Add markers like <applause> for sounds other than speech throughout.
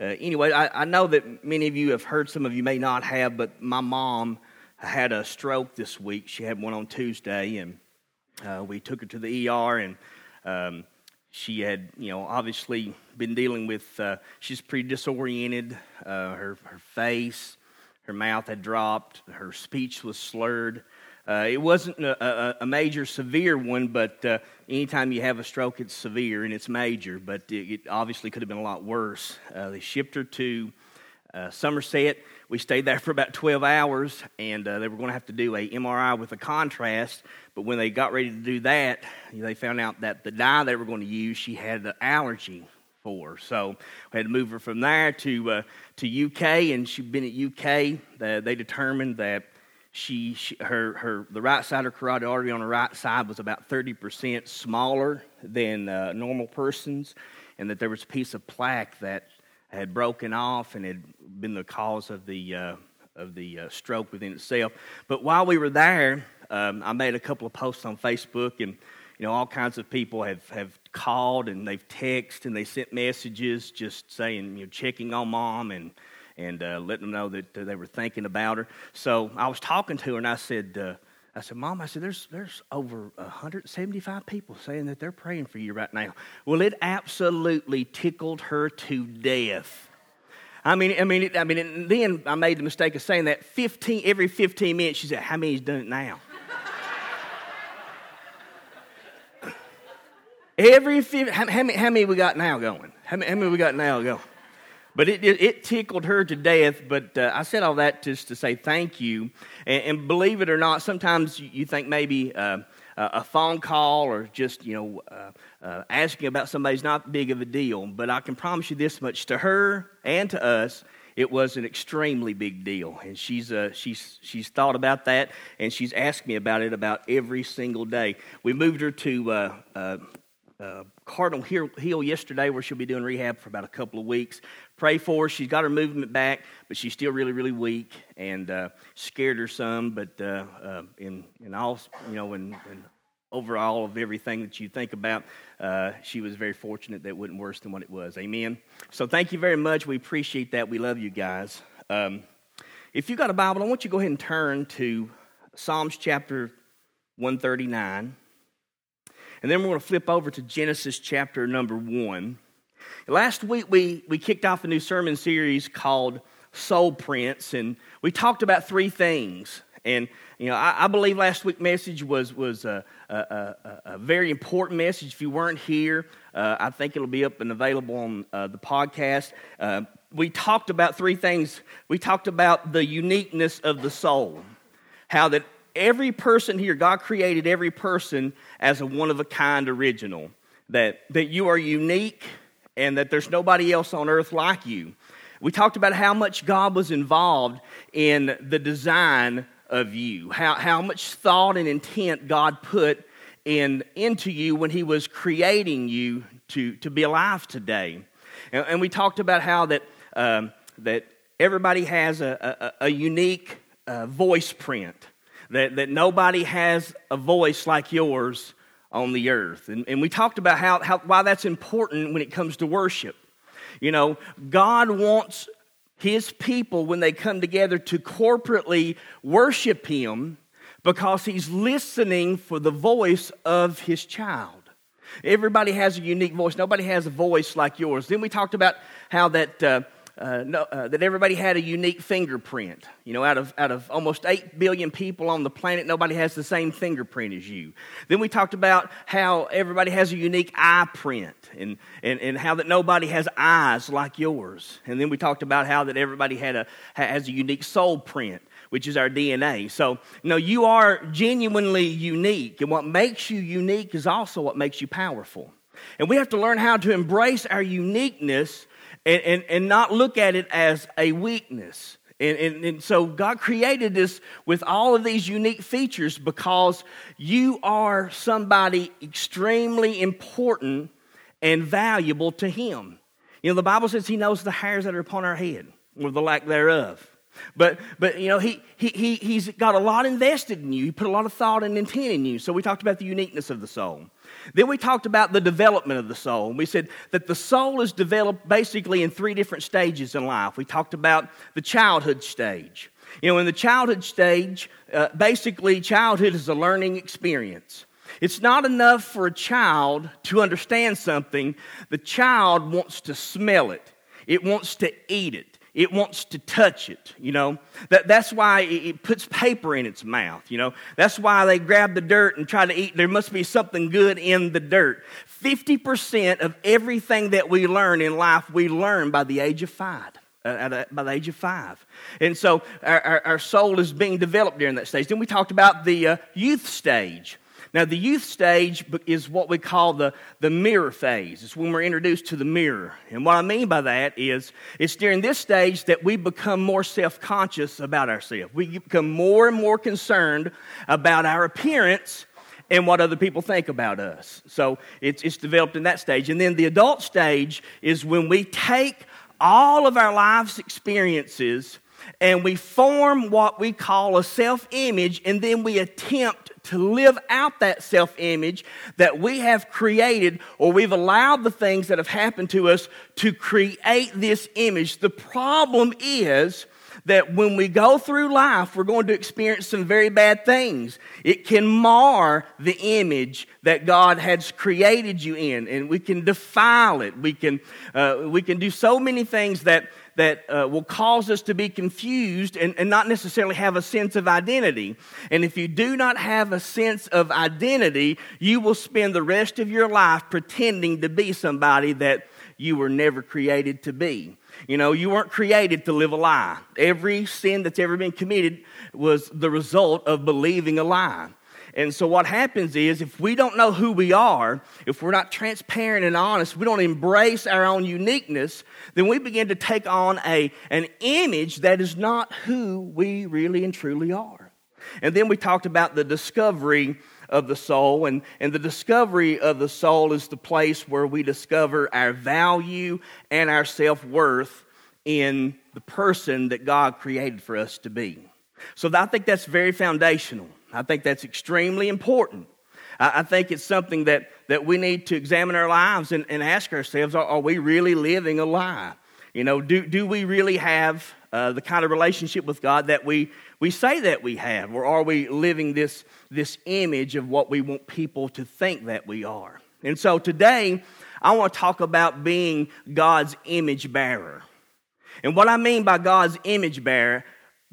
uh, anyway, I, I, know that many of you have heard, some of you may not have, but my mom had a stroke this week. She had one on Tuesday, and uh, we took her to the ER, and um, she had, you know, obviously been dealing with, uh, she's pretty disoriented. Uh, her, her face, her mouth had dropped, her speech was slurred. Uh, it wasn't a, a, a, major, severe one, but uh, anytime you have a stroke, it's severe and it's major. But it, it obviously could have been a lot worse. Uh, they shipped her to uh, Somerset. We stayed there for about 12 hours, and uh, they were going to have to do a MRI with a contrast. But when they got ready to do that, they found out that the dye they were going to use, she had an allergy for. So we had to move her from there to uh, to UK, and she'd been at UK. they determined that she, she, her, her, the right side of her carotid artery on the right side was about 30% smaller than uh, normal persons, and that there was a piece of plaque that had broken off and had been the cause of the, uh, of the uh, stroke within itself. But while we were there, um, I made a couple of posts on Facebook, and you know, all kinds of people have, have called and they've texted and they sent messages just saying, you know, checking on mom and and uh, letting them know that uh, they were thinking about her. So I was talking to her and I said, uh, I said, Mom, I said, there's, there's over 175 people saying that they're praying for you right now. Well, it absolutely tickled her to death. I mean, I mean, I mean, then I made the mistake of saying that 15, every 15 minutes, she said, How many's done it now? <laughs> every, how, how, many, how many we got now going? How many, how many we got now going? But it, it, it, tickled her to death. But uh, I said all that just to say thank you. And, and believe it or not, sometimes you think maybe uh, a phone call or just, you know, uh, uh, asking about somebody's not big of a deal. But I can promise you this much to her and to us, it was an extremely big deal. And she's, uh, she's, she's thought about that and she's asked me about it about every single day. We moved her to uh, uh, uh, Cardinal Hill yesterday, where she'll be doing rehab for about a couple of weeks. Pray for her. She's got her movement back, but she's still really, really weak and uh, scared her some. But uh, uh, in in all, you know, in, in, overall of everything that you think about, uh, she was very fortunate that it wasn't worse than what it was. Amen. So thank you very much. We appreciate that. We love you guys. Um, if you got a Bible, I want you to go ahead and turn to Psalms chapter 139. And then we're going to flip over to Genesis chapter number one. Last week, we, we kicked off a new sermon series called Soul Prints, and we talked about three things. And, you know, I, I believe last week's message was, was a, a, a, a, very important message. If you weren't here, uh, I think it'll be up and available on uh, the podcast. Uh, we talked about three things. We talked about the uniqueness of the soul, how that every person here, God created every person as a one of a kind original. That, that you are unique and that there's nobody else on earth like you. We talked about how much God was involved in the design of you, how, how much thought and intent God put in, into you when He was creating you to, to be alive today. And, and we talked about how that, um, that everybody has a, a, a unique uh, voice print that, that nobody has a voice like yours on the earth. And, and we talked about how, how, why that's important when it comes to worship. You know, God wants his people, when they come together, to corporately worship him because he's listening for the voice of his child. Everybody has a unique voice. Nobody has a voice like yours. Then we talked about how that. Uh, uh, no, uh, that everybody had a unique fingerprint. You know, out of, out of almost 8 billion people on the planet, nobody has the same fingerprint as you. Then we talked about how everybody has a unique eye print and, and, and how that nobody has eyes like yours. And then we talked about how that everybody had a, has a unique soul print which is our DNA. So, you know, you are genuinely unique, and what makes you unique is also what makes you powerful. And we have to learn how to embrace our uniqueness and, and, and not look at it as a weakness. And, and, and, so God created this with all of these unique features because you are somebody extremely important and valuable to Him. You know, the Bible says He knows the hairs that are upon our head, or the lack thereof. But, but you know, he, he, he, he's got a lot invested in you. He put a lot of thought and intent in you. So we talked about the uniqueness of the soul. Then we talked about the development of the soul. We said that the soul is developed basically in three different stages in life. We talked about the childhood stage. You know, in the childhood stage, uh, basically, childhood is a learning experience. It's not enough for a child to understand something. The child wants to smell it, it wants to eat it. It wants to touch it, you know. That, that's why it, puts paper in its mouth, you know. That's why they grab the dirt and try to eat. There must be something good in the dirt. 50% of everything that we learn in life, we learn by the age of five. Uh, by the age of five. And so our, our, our, soul is being developed during that stage. Then we talked about the uh, youth stage. Now, the youth stage is what we call the, the mirror phase. It's when we're introduced to the mirror. And what I mean by that is it's during this stage that we become more self conscious about ourselves. We become more and more concerned about our appearance and what other people think about us. So it's, it's developed in that stage. And then the adult stage is when we take all of our life's experiences and we form what we call a self image, and then we attempt to live out that self image that we have created, or we've allowed the things that have happened to us to create this image. The problem is that when we go through life, we're going to experience some very bad things. It can mar the image that God has created you in, and we can defile it. We can, uh, we can do so many things that that uh, will cause us to be confused and, and not necessarily have a sense of identity. And if you do not have a sense of identity, you will spend the rest of your life pretending to be somebody that you were never created to be. You know, you weren't created to live a lie. Every sin that's ever been committed was the result of believing a lie. And so, what happens is if we don't know who we are, if we're not transparent and honest, we don't embrace our own uniqueness, then we begin to take on a, an image that is not who we really and truly are. And then we talked about the discovery of the soul, and, and the discovery of the soul is the place where we discover our value and our self worth in the person that God created for us to be. So I think that's very foundational. I think that's extremely important. I, I think it's something that, that we need to examine our lives and, and ask ourselves are, are, we really living a lie? You know, do, do we really have uh, the kind of relationship with God that we, we say that we have? Or are we living this, this image of what we want people to think that we are? And so today, I want to talk about being God's image bearer. And what I mean by God's image bearer,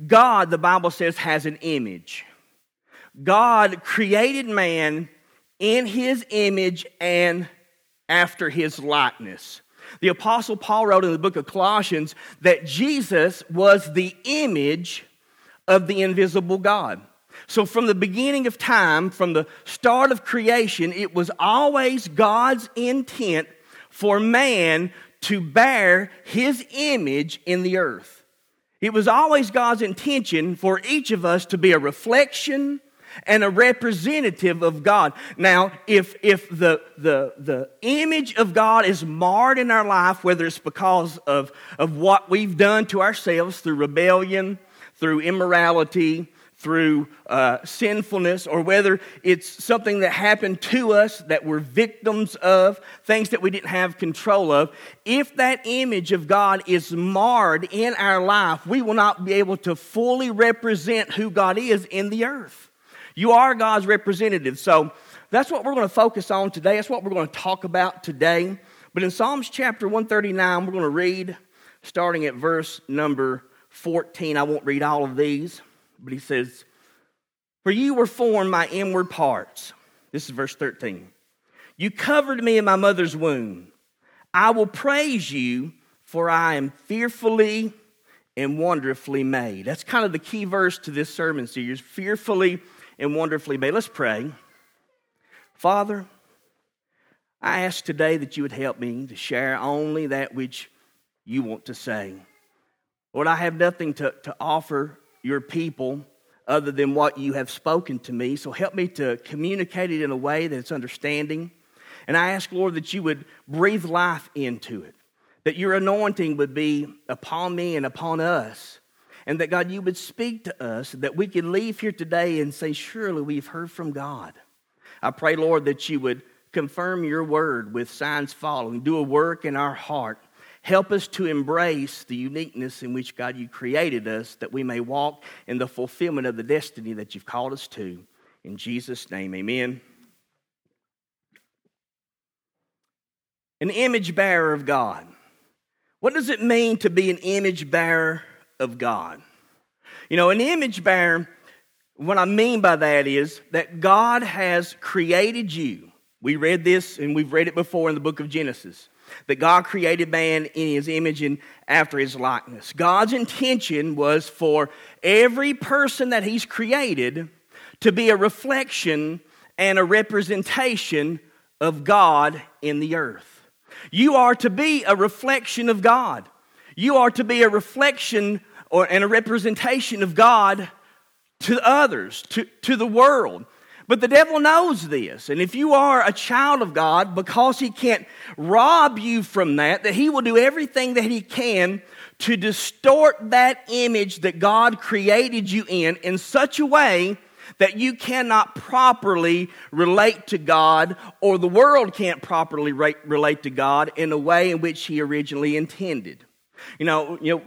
God, the Bible says, has an image. God created man in his image and after his likeness. The Apostle Paul wrote in the book of Colossians that Jesus was the image of the invisible God. So, from the beginning of time, from the start of creation, it was always God's intent for man to bear his image in the earth. It was always God's intention for each of us to be a reflection and a representative of God. Now, if, if the, the, the image of God is marred in our life, whether it's because of, of what we've done to ourselves through rebellion, through immorality, through uh, sinfulness, or whether it's something that happened to us that we're victims of, things that we didn't have control of, if that image of God is marred in our life, we will not be able to fully represent who God is in the earth. You are God's representative. So that's what we're going to focus on today. That's what we're going to talk about today. But in Psalms chapter 139, we're going to read starting at verse number 14. I won't read all of these, but he says, For you were formed my inward parts. This is verse 13. You covered me in my mother's womb. I will praise you, for I am fearfully and wonderfully made. That's kind of the key verse to this sermon series fearfully and wonderfully made. Let's pray. Father, I ask today that you would help me to share only that which you want to say. Lord, I have nothing to, to offer your people other than what you have spoken to me. So help me to communicate it in a way that's understanding. And I ask, Lord, that you would breathe life into it, that your anointing would be upon me and upon us and that God, you would speak to us, that we could leave here today and say, Surely we've heard from God. I pray, Lord, that you would confirm your word with signs following, do a work in our heart. Help us to embrace the uniqueness in which, God, you created us, that we may walk in the fulfillment of the destiny that you've called us to. In Jesus' name, amen. An image bearer of God. What does it mean to be an image bearer of God? You know, an image bearer, what I mean by that is that God has created you. We read this and we've read it before in the book of Genesis that God created man in his image and after his likeness. God's intention was for every person that he's created to be a reflection and a representation of God in the earth. You are to be a reflection of God. You are to be a reflection or, and a representation of God to others, to, to the world. But the devil knows this. And if you are a child of God, because he can't rob you from that, that he will do everything that he can to distort that image that God created you in in such a way that you cannot properly relate to God or the world can't properly relate to God in a way in which he originally intended. You know, you know,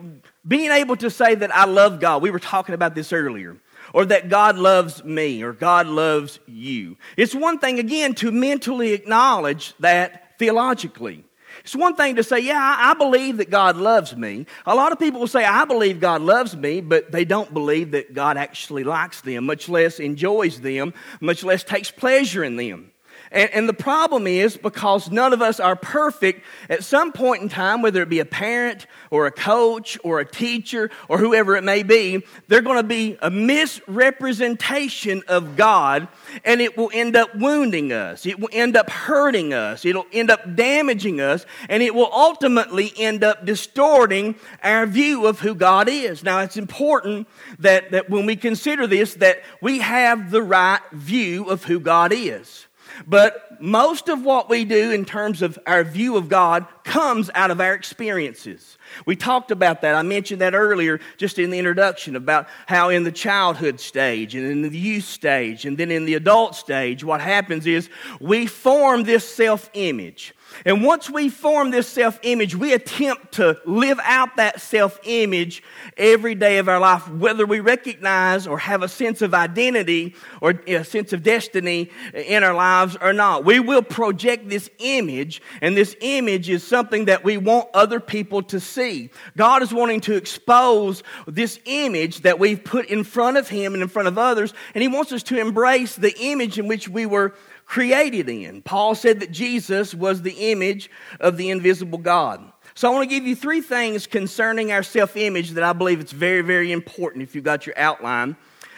being able to say that I love God, we were talking about this earlier, or that God loves me, or God loves you. It's one thing, again, to mentally acknowledge that theologically. It's one thing to say, yeah, I believe that God loves me. A lot of people will say, I believe God loves me, but they don't believe that God actually likes them, much less enjoys them, much less takes pleasure in them. And, and, the problem is because none of us are perfect, at some point in time, whether it be a parent or a coach or a teacher or whoever it may be, they're going to be a misrepresentation of God and it will end up wounding us. It will end up hurting us. It'll end up damaging us and it will ultimately end up distorting our view of who God is. Now, it's important that, that when we consider this, that we have the right view of who God is. But most of what we do in terms of our view of God comes out of our experiences. We talked about that. I mentioned that earlier just in the introduction about how in the childhood stage and in the youth stage and then in the adult stage, what happens is we form this self image. And once we form this self image, we attempt to live out that self image every day of our life, whether we recognize or have a sense of identity or a sense of destiny in our lives or not. We will project this image, and this image is something that we want other people to see. God is wanting to expose this image that we've put in front of Him and in front of others, and He wants us to embrace the image in which we were created in. Paul said that Jesus was the image of the invisible God. So I want to give you three things concerning our self image that I believe it's very, very important if you've got your outline.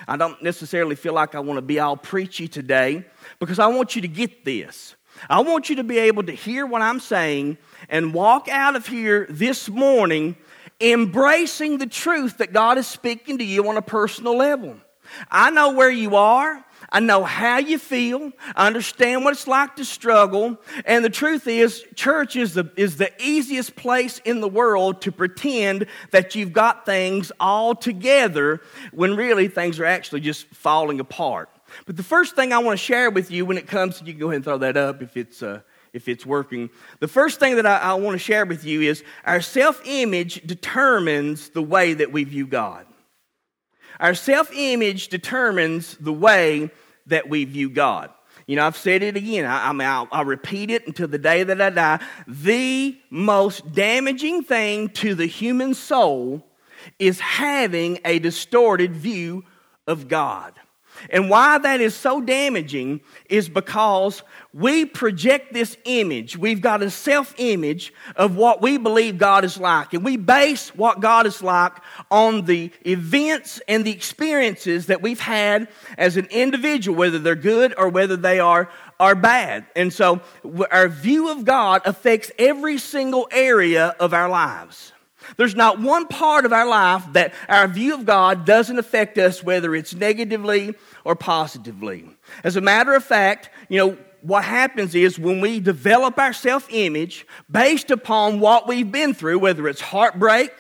I don't necessarily feel like I want to be all preachy today because I want you to get this. I want you to be able to hear what I'm saying and walk out of here this morning embracing the truth that God is speaking to you on a personal level. I know where you are. I know how you feel. I understand what it's like to struggle. And the truth is, church is the, is the easiest place in the world to pretend that you've got things all together when really things are actually just falling apart. But the first thing I want to share with you when it comes, you can go ahead and throw that up if it's, uh, if it's working. The first thing that I, I want to share with you is our self image determines the way that we view God. Our self image determines the way that we view God. You know, I've said it again. I, mean, I'll, I'll, repeat it until the day that I die. The most damaging thing to the human soul is having a distorted view of God. And why that is so damaging is because we project this image. We've got a self image of what we believe God is like. And we base what God is like on the events and the experiences that we've had as an individual, whether they're good or whether they are, are bad. And so our view of God affects every single area of our lives. There's not one part of our life that our view of God doesn't affect us, whether it's negatively or positively. As a matter of fact, you know, what happens is when we develop our self image based upon what we've been through, whether it's heartbreak,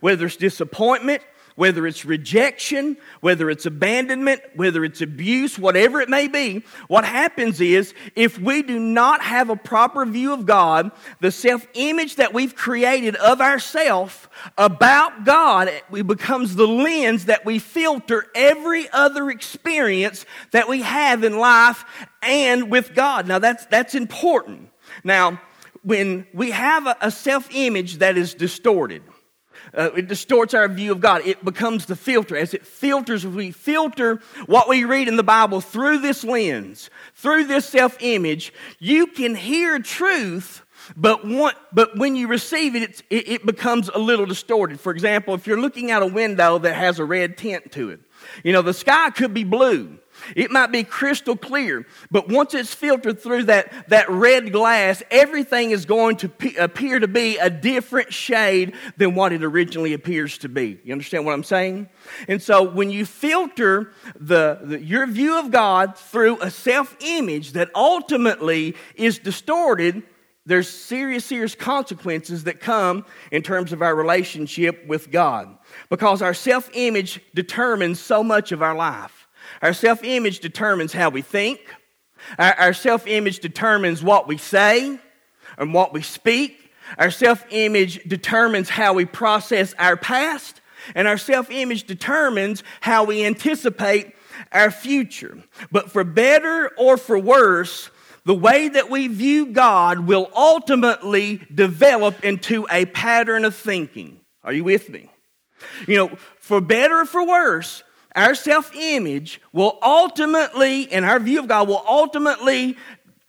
whether it's disappointment, whether it's rejection, whether it's abandonment, whether it's abuse, whatever it may be, what happens is if we do not have a proper view of God, the self image that we've created of ourself about God it becomes the lens that we filter every other experience that we have in life and with God. Now that's that's important. Now, when we have a, a self image that is distorted, uh, it distorts our view of God. It becomes the filter. As it filters, we filter what we read in the Bible through this lens, through this self image, you can hear truth, but, but when you receive it, it, it becomes a little distorted. For example, if you're looking out a window that has a red tint to it, you know, the sky could be blue. It might be crystal clear, but once it's filtered through that, that red glass, everything is going to pe- appear to be a different shade than what it originally appears to be. You understand what I'm saying? And so when you filter the, the your view of God through a self image that ultimately is distorted, there's serious, serious consequences that come in terms of our relationship with God because our self image determines so much of our life. Our self image determines how we think, our, our self image determines what we say and what we speak. Our self image determines how we process our past, and our self image determines how we anticipate our future. But for better or for worse, the way that we view God will ultimately develop into a pattern of thinking. Are you with me? You know, for better or for worse, our self image will ultimately, and our view of God will ultimately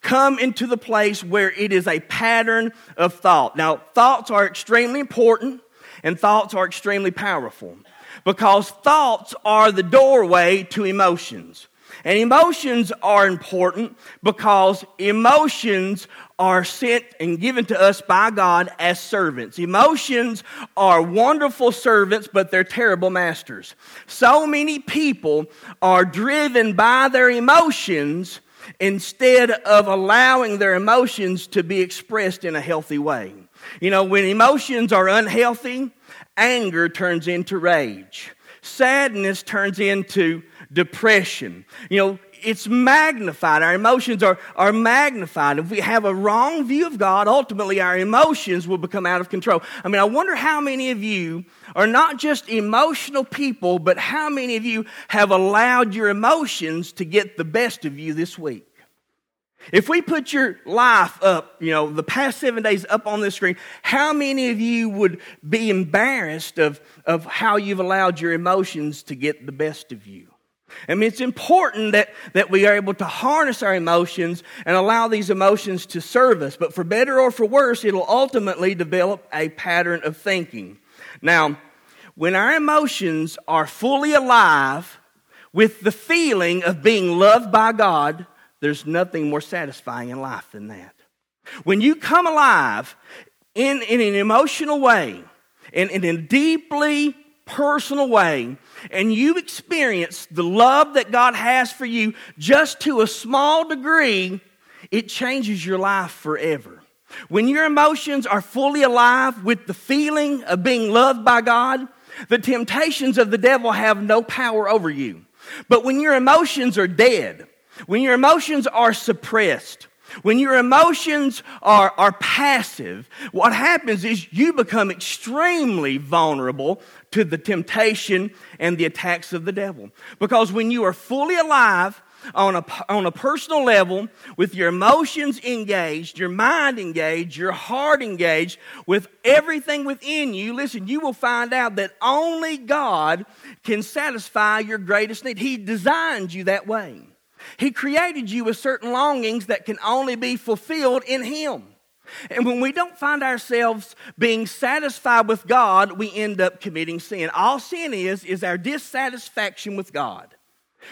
come into the place where it is a pattern of thought. Now, thoughts are extremely important and thoughts are extremely powerful because thoughts are the doorway to emotions. And emotions are important because emotions are sent and given to us by God as servants. Emotions are wonderful servants, but they're terrible masters. So many people are driven by their emotions instead of allowing their emotions to be expressed in a healthy way. You know, when emotions are unhealthy, anger turns into rage. Sadness turns into depression. You know, it's magnified. Our emotions are, are magnified. If we have a wrong view of God, ultimately our emotions will become out of control. I mean, I wonder how many of you are not just emotional people, but how many of you have allowed your emotions to get the best of you this week? If we put your life up, you know, the past seven days up on this screen, how many of you would be embarrassed of, of how you've allowed your emotions to get the best of you? I mean, it's important that, that we are able to harness our emotions and allow these emotions to serve us. But for better or for worse, it'll ultimately develop a pattern of thinking. Now, when our emotions are fully alive with the feeling of being loved by God, there's nothing more satisfying in life than that. When you come alive in, in an emotional way, in, in a deeply personal way, and you experience the love that God has for you just to a small degree, it changes your life forever. When your emotions are fully alive with the feeling of being loved by God, the temptations of the devil have no power over you. But when your emotions are dead, when your emotions are suppressed, when your emotions are, are passive, what happens is you become extremely vulnerable to the temptation and the attacks of the devil. Because when you are fully alive, on a, on a personal level, with your emotions engaged, your mind engaged, your heart engaged, with everything within you, listen, you will find out that only God can satisfy your greatest need. He designed you that way. He created you with certain longings that can only be fulfilled in Him. And when we don't find ourselves being satisfied with God, we end up committing sin. All sin is, is our dissatisfaction with God.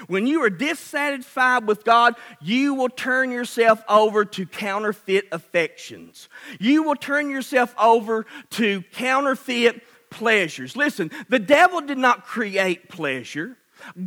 When you are dissatisfied with God, you will turn yourself over to counterfeit affections. You will turn yourself over to counterfeit pleasures. Listen, the devil did not create pleasure,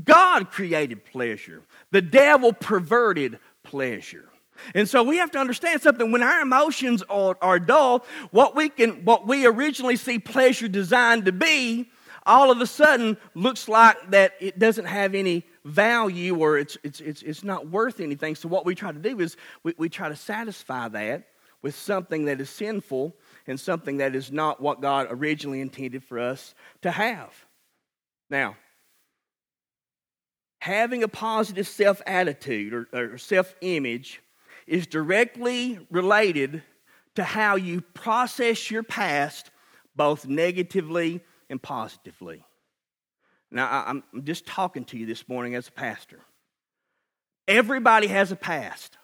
God created pleasure. The devil perverted pleasure. And so we have to understand something. When our emotions are, are dull, what we can, what we originally see pleasure designed to be, all of a sudden looks like that it doesn't have any value or it's, it's, it's, it's not worth anything. So, what we try to do is we, we try to satisfy that with something that is sinful and something that is not what God originally intended for us to have. Now, having a positive self attitude or, or self image is directly related to how you process your past, both negatively and positively. Now, I'm just talking to you this morning as a pastor. Everybody has a past.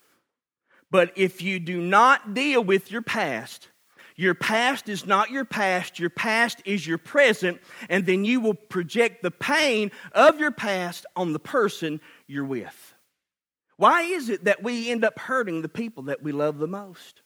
But if you do not deal with your past, your past is not your past, your past is your present, and then you will project the pain of your past on the person you're with. Why is it that we end up hurting the people that we love the most?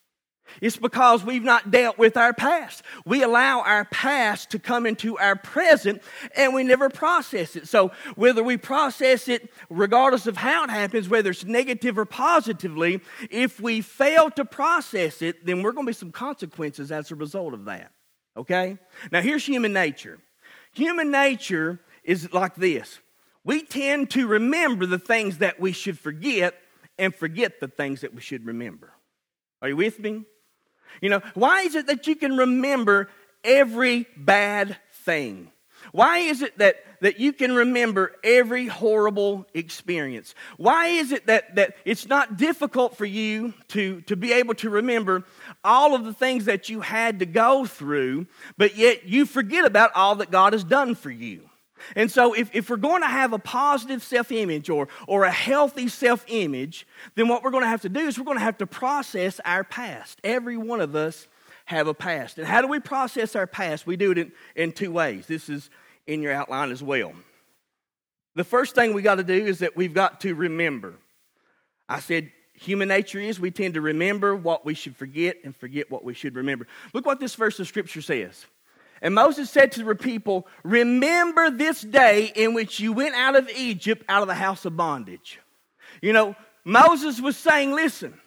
It's because we've not dealt with our past. We allow our past to come into our present and we never process it. So, whether we process it, regardless of how it happens, whether it's negative or positively, if we fail to process it, then we're going to be some consequences as a result of that. Okay? Now, here's human nature human nature is like this we tend to remember the things that we should forget and forget the things that we should remember. Are you with me? You know, why is it that you can remember every bad thing? Why is it that, that you can remember every horrible experience? Why is it that, that it's not difficult for you to, to be able to remember all of the things that you had to go through, but yet you forget about all that God has done for you? And so, if, if we're going to have a positive self image or, or a healthy self image, then what we're going to have to do is we're going to have to process our past. Every one of us have a past. And how do we process our past? We do it in, in two ways. This is in your outline as well. The first thing we got to do is that we've got to remember. I said, human nature is we tend to remember what we should forget and forget what we should remember. Look what this verse of Scripture says. And Moses said to the people, Remember this day in which you went out of Egypt, out of the house of bondage. You know, Moses was saying, Listen,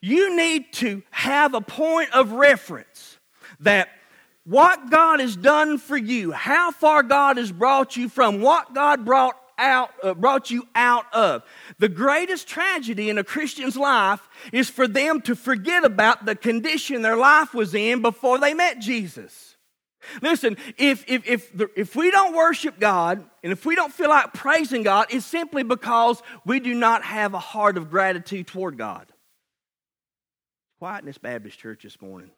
you need to have a point of reference that what God has done for you, how far God has brought you from, what God brought out, uh, brought you out of. The greatest tragedy in a Christian's life is for them to forget about the condition their life was in before they met Jesus. Listen, if, if, if, the, if we don't worship God and if we don't feel like praising God, it's simply because we do not have a heart of gratitude toward God. Quiet in this Baptist church this morning.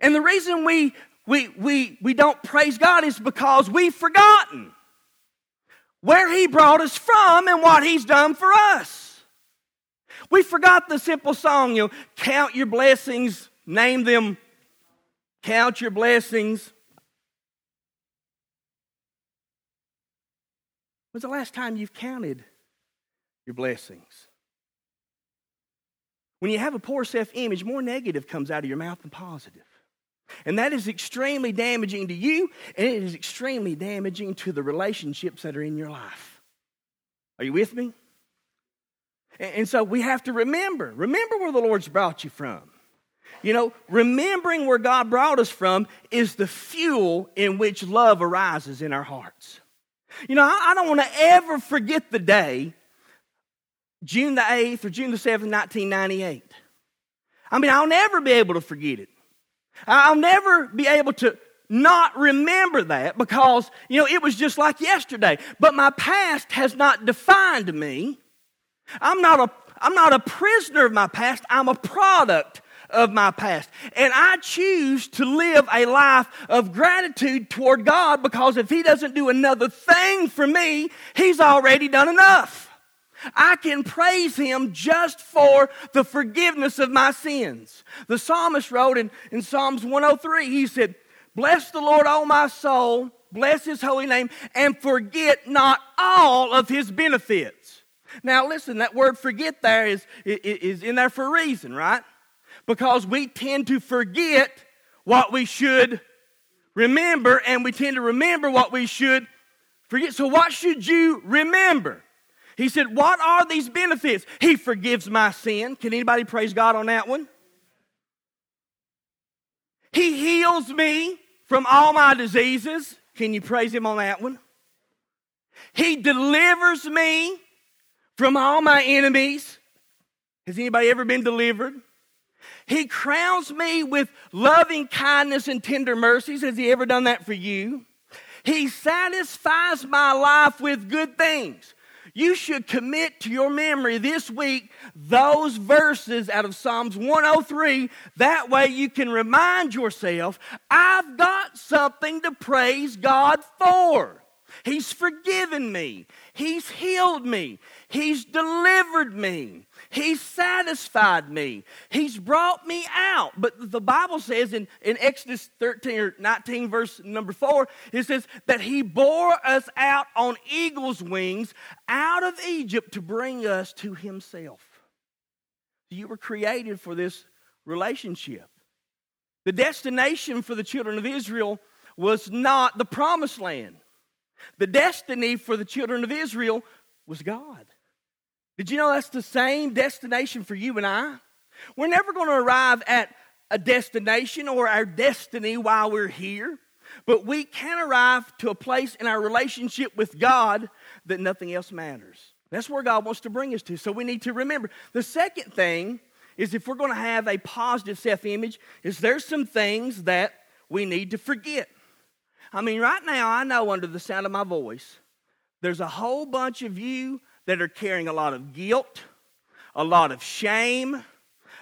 And the reason we, we, we, we don't praise God is because we've forgotten where He brought us from and what He's done for us. We forgot the simple song, you know, count your blessings, name them, count your blessings. When's the last time you've counted your blessings? When you have a poor self image, more negative comes out of your mouth than positive. And that is extremely damaging to you, and it is extremely damaging to the relationships that are in your life. Are you with me? And so we have to remember, remember where the Lord's brought you from. You know, remembering where God brought us from is the fuel in which love arises in our hearts. You know, I, don't want to ever forget the day, June the 8th or June the 7th, 1998. I mean, I'll never be able to forget it. I'll never be able to not remember that because, you know, it was just like yesterday. But my past has not defined me. I'm not a, I'm not a prisoner of my past, I'm a product of my past. And I choose to live a life of gratitude toward God because if He doesn't do another thing for me, He's already done enough. I can praise Him just for the forgiveness of my sins. The psalmist wrote in, in Psalms 103, he said, Bless the Lord, O my soul, bless His holy name, and forget not all of His benefits. Now, listen, that word forget there is, is in there for a reason, right? Because we tend to forget what we should remember, and we tend to remember what we should forget. So, what should you remember? He said, What are these benefits? He forgives my sin. Can anybody praise God on that one? He heals me from all my diseases. Can you praise Him on that one? He delivers me from all my enemies. Has anybody ever been delivered? He crowns me with loving kindness and tender mercies. Has He ever done that for you? He satisfies my life with good things. You should commit to your memory this week those verses out of Psalms 103. That way you can remind yourself, I've got something to praise God for. He's forgiven me. He's healed me. He's delivered me. He's satisfied me. He's brought me out. But the Bible says in, in Exodus 13 or 19, verse number 4, it says that He bore us out on eagle's wings out of Egypt to bring us to Himself. You were created for this relationship. The destination for the children of Israel was not the promised land. The destiny for the children of Israel was God. Did you know that's the same destination for you and I? We're never going to arrive at a destination or our destiny while we're here, but we can arrive to a place in our relationship with God that nothing else matters. That's where God wants to bring us to. So we need to remember. The second thing is if we're going to have a positive self-image, is there's some things that we need to forget. I mean, right now I know under the sound of my voice, there's a whole bunch of you that are carrying a lot of guilt, a lot of shame,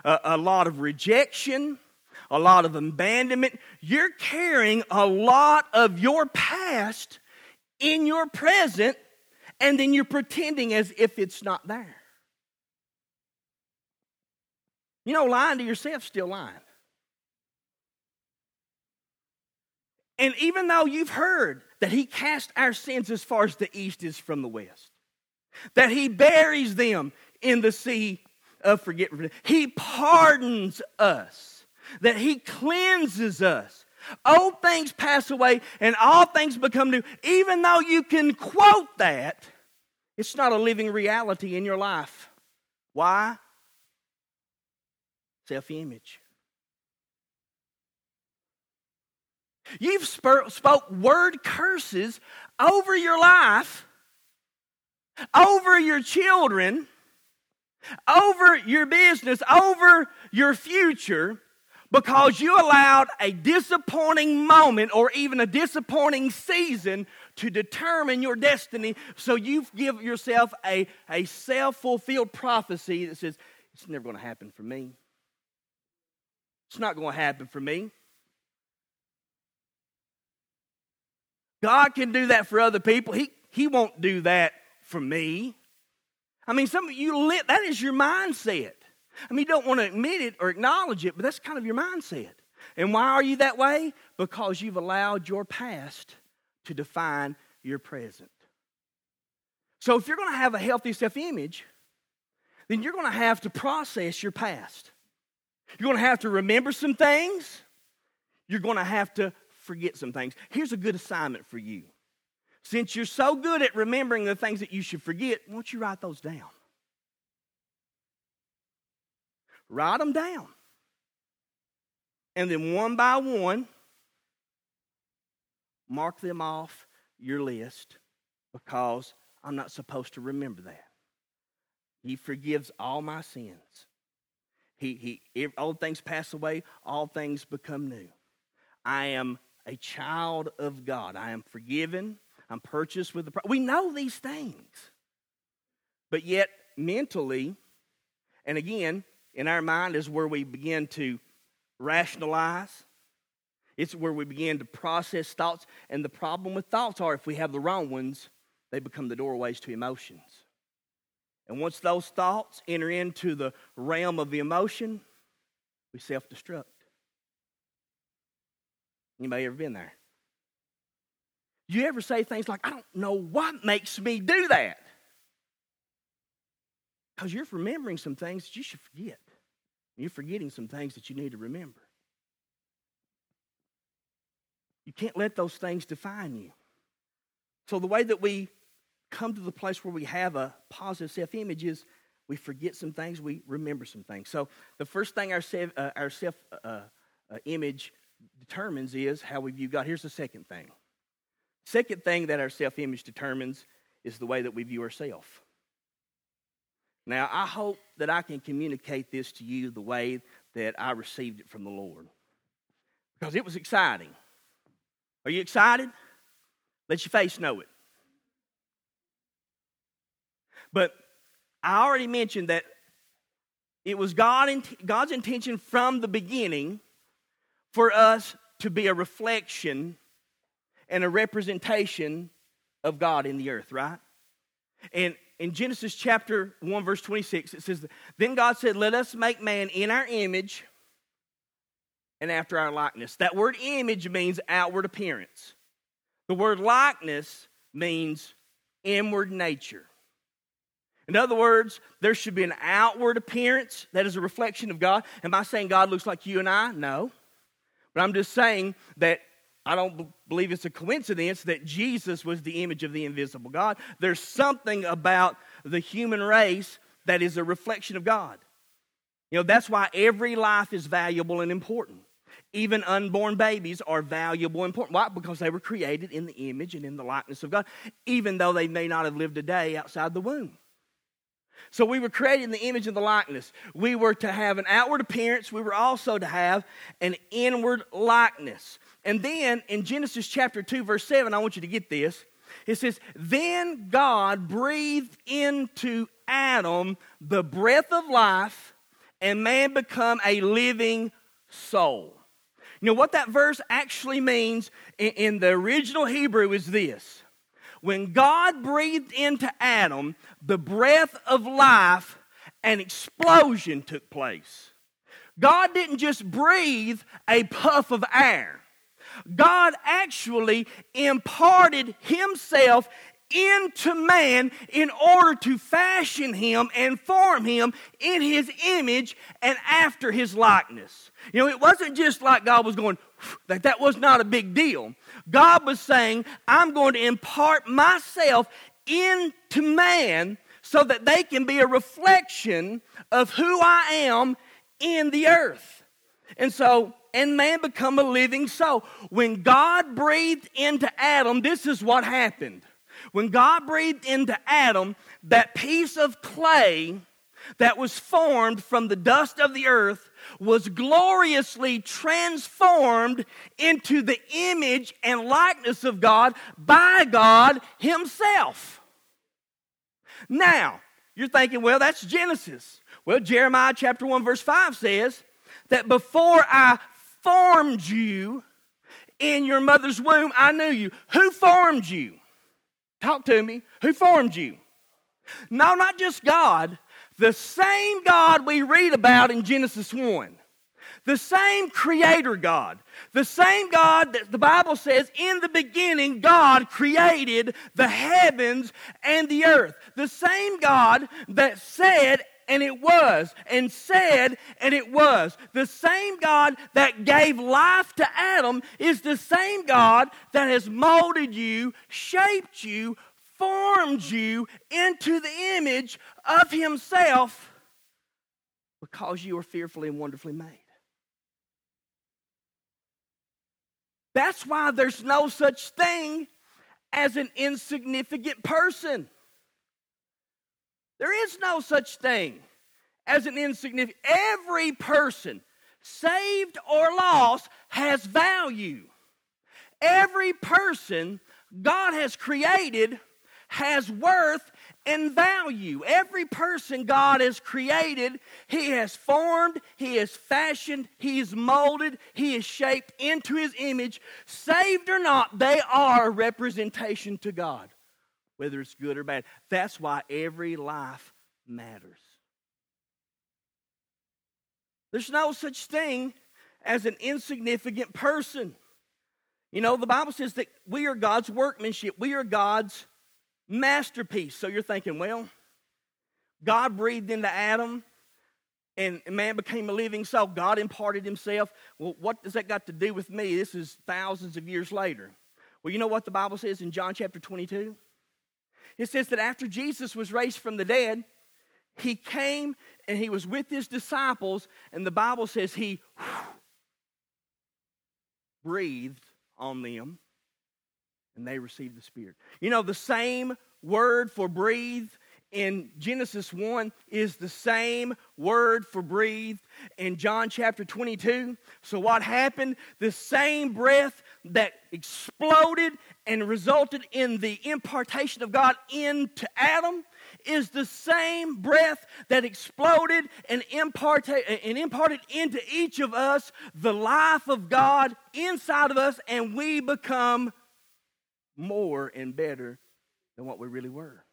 a, a lot of rejection, a lot of abandonment. You're carrying a lot of your past in your present, and then you're pretending as if it's not there. You know, lying to yourself still lying. And even though you've heard that He cast our sins as far as the east is from the west, that he buries them in the sea of forgetfulness. He pardons us, that he cleanses us. Old things pass away and all things become new. Even though you can quote that, it's not a living reality in your life. Why? Self image. You've spoke word curses over your life over your children, over your business, over your future because you allowed a disappointing moment or even a disappointing season to determine your destiny. So you give yourself a, a self fulfilled prophecy that says, It's never going to happen for me. It's not going to happen for me. God can do that for other people. He, he won't do that for me. I mean, some of you lit, that is your mindset. I mean, you don't want to admit it or acknowledge it, but that's kind of your mindset. And why are you that way? Because you've allowed your past to define your present. So if you're going to have a healthy self image, then you're going to have to process your past. You're going to have to remember some things. You're going to have to forget some things. Here's a good assignment for you since you're so good at remembering the things that you should forget, why don't you write those down? Write them down. And then one by one, mark them off your list because I'm not supposed to remember that. He forgives all my sins. He, he, old things pass away, all things become new. I am a child of God. I am forgiven. I'm purchased with the price. We know these things. But yet, mentally, and again, in our mind is where we begin to rationalize. It's where we begin to process thoughts. And the problem with thoughts are if we have the wrong ones, they become the doorways to emotions. And once those thoughts enter into the realm of the emotion, we self destruct. Anybody ever been there? You ever say things like, I don't know what makes me do that? Because you're remembering some things that you should forget. You're forgetting some things that you need to remember. You can't let those things define you. So, the way that we come to the place where we have a positive self image is we forget some things, we remember some things. So, the first thing our self, uh, our self uh, uh, image determines is how we view God. Here's the second thing. Second thing that our self image determines is the way that we view ourselves. Now, I hope that I can communicate this to you the way that I received it from the Lord because it was exciting. Are you excited? Let your face know it. But I already mentioned that it was God, in, God's intention from the beginning for us to be a reflection and a representation of God in the earth, right? And in Genesis chapter 1, verse 26, it says, Then God said, Let us make man in our image and after our likeness. That word image means outward appearance. The word likeness means inward nature. In other words, there should be an outward appearance that is a reflection of God. Am I saying God looks like you and I? No. But I'm just saying that I don't believe it's a coincidence that Jesus was the image of the invisible God. There's something about the human race that is a reflection of God. You know, that's why every life is valuable and important. Even unborn babies are valuable and important. Why? Because they were created in the image and in the likeness of God, even though they may not have lived a day outside the womb. So we were created in the image and the likeness. We were to have an outward appearance. We were also to have an inward likeness. And then in Genesis chapter 2, verse 7, I want you to get this. It says, Then God breathed into Adam the breath of life, and man become a living soul. You know what that verse actually means in, in the original Hebrew is this. When God breathed into Adam the breath of life, an explosion took place. God didn't just breathe a puff of air. God actually imparted Himself into man in order to fashion him and form him in his image and after his likeness. You know, it wasn't just like God was going, that that was not a big deal. God was saying, I'm going to impart myself into man so that they can be a reflection of who I am in the earth. And so and man become a living soul. When God breathed into Adam, this is what happened. When God breathed into Adam, that piece of clay that was formed from the dust of the earth was gloriously transformed into the image and likeness of God by God Himself. Now, you're thinking, well, that's Genesis. Well, Jeremiah chapter 1, verse 5 says that before I formed you in your mother's womb, I knew you. Who formed you? Talk to me. Who formed you? No, not just God. The same God we read about in Genesis 1. The same creator God. The same God that the Bible says in the beginning God created the heavens and the earth. The same God that said, and it was, and said, and it was. The same God that gave life to Adam is the same God that has molded you, shaped you, formed you into the image of Himself because you are fearfully and wonderfully made. That's why there's no such thing as an insignificant person. There is no such thing as an insignificant. Every person, saved or lost, has value. Every person God has created has worth and value. Every person God has created, He has formed, He has fashioned, He has molded, He has shaped into His image. Saved or not, they are a representation to God whether it's good or bad. That's why every life matters. There's no such thing as an insignificant person. You know, the Bible says that we are God's workmanship, we are God's masterpiece. So you're thinking, well, God breathed into Adam and man became a living soul. God imparted himself. Well, what does that got to do with me? This is thousands of years later. Well, you know what the Bible says in John chapter 22? It says that after Jesus was raised from the dead, he came and he was with his disciples, and the Bible says he breathed on them and they received the Spirit. You know, the same word for breathe in Genesis 1 is the same word for breathe in John chapter 22. So, what happened? The same breath that exploded and resulted in the impartation of God into Adam is the same breath that exploded and imparted, and imparted into each of us the life of God inside of us, and we become more and better than what we really were.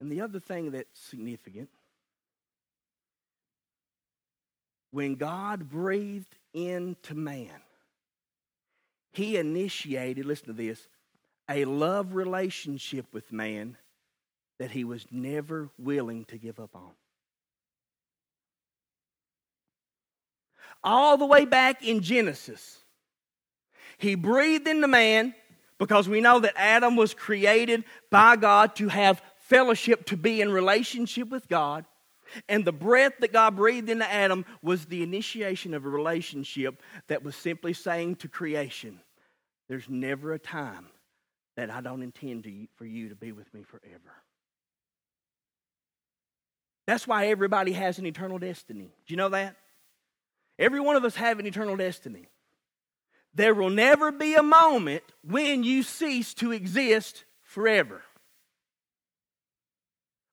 And the other thing that's significant when God breathed into man, he initiated, listen to this, a love relationship with man that he was never willing to give up on. All the way back in Genesis, he breathed into man because we know that Adam was created by God to have fellowship, to be in relationship with God. And the breath that God breathed into Adam was the initiation of a relationship that was simply saying to creation, There's never a time that I don't intend to, for you to be with me forever. That's why everybody has an eternal destiny. Do you know that? Every one of us have an eternal destiny. There will never be a moment when you cease to exist forever.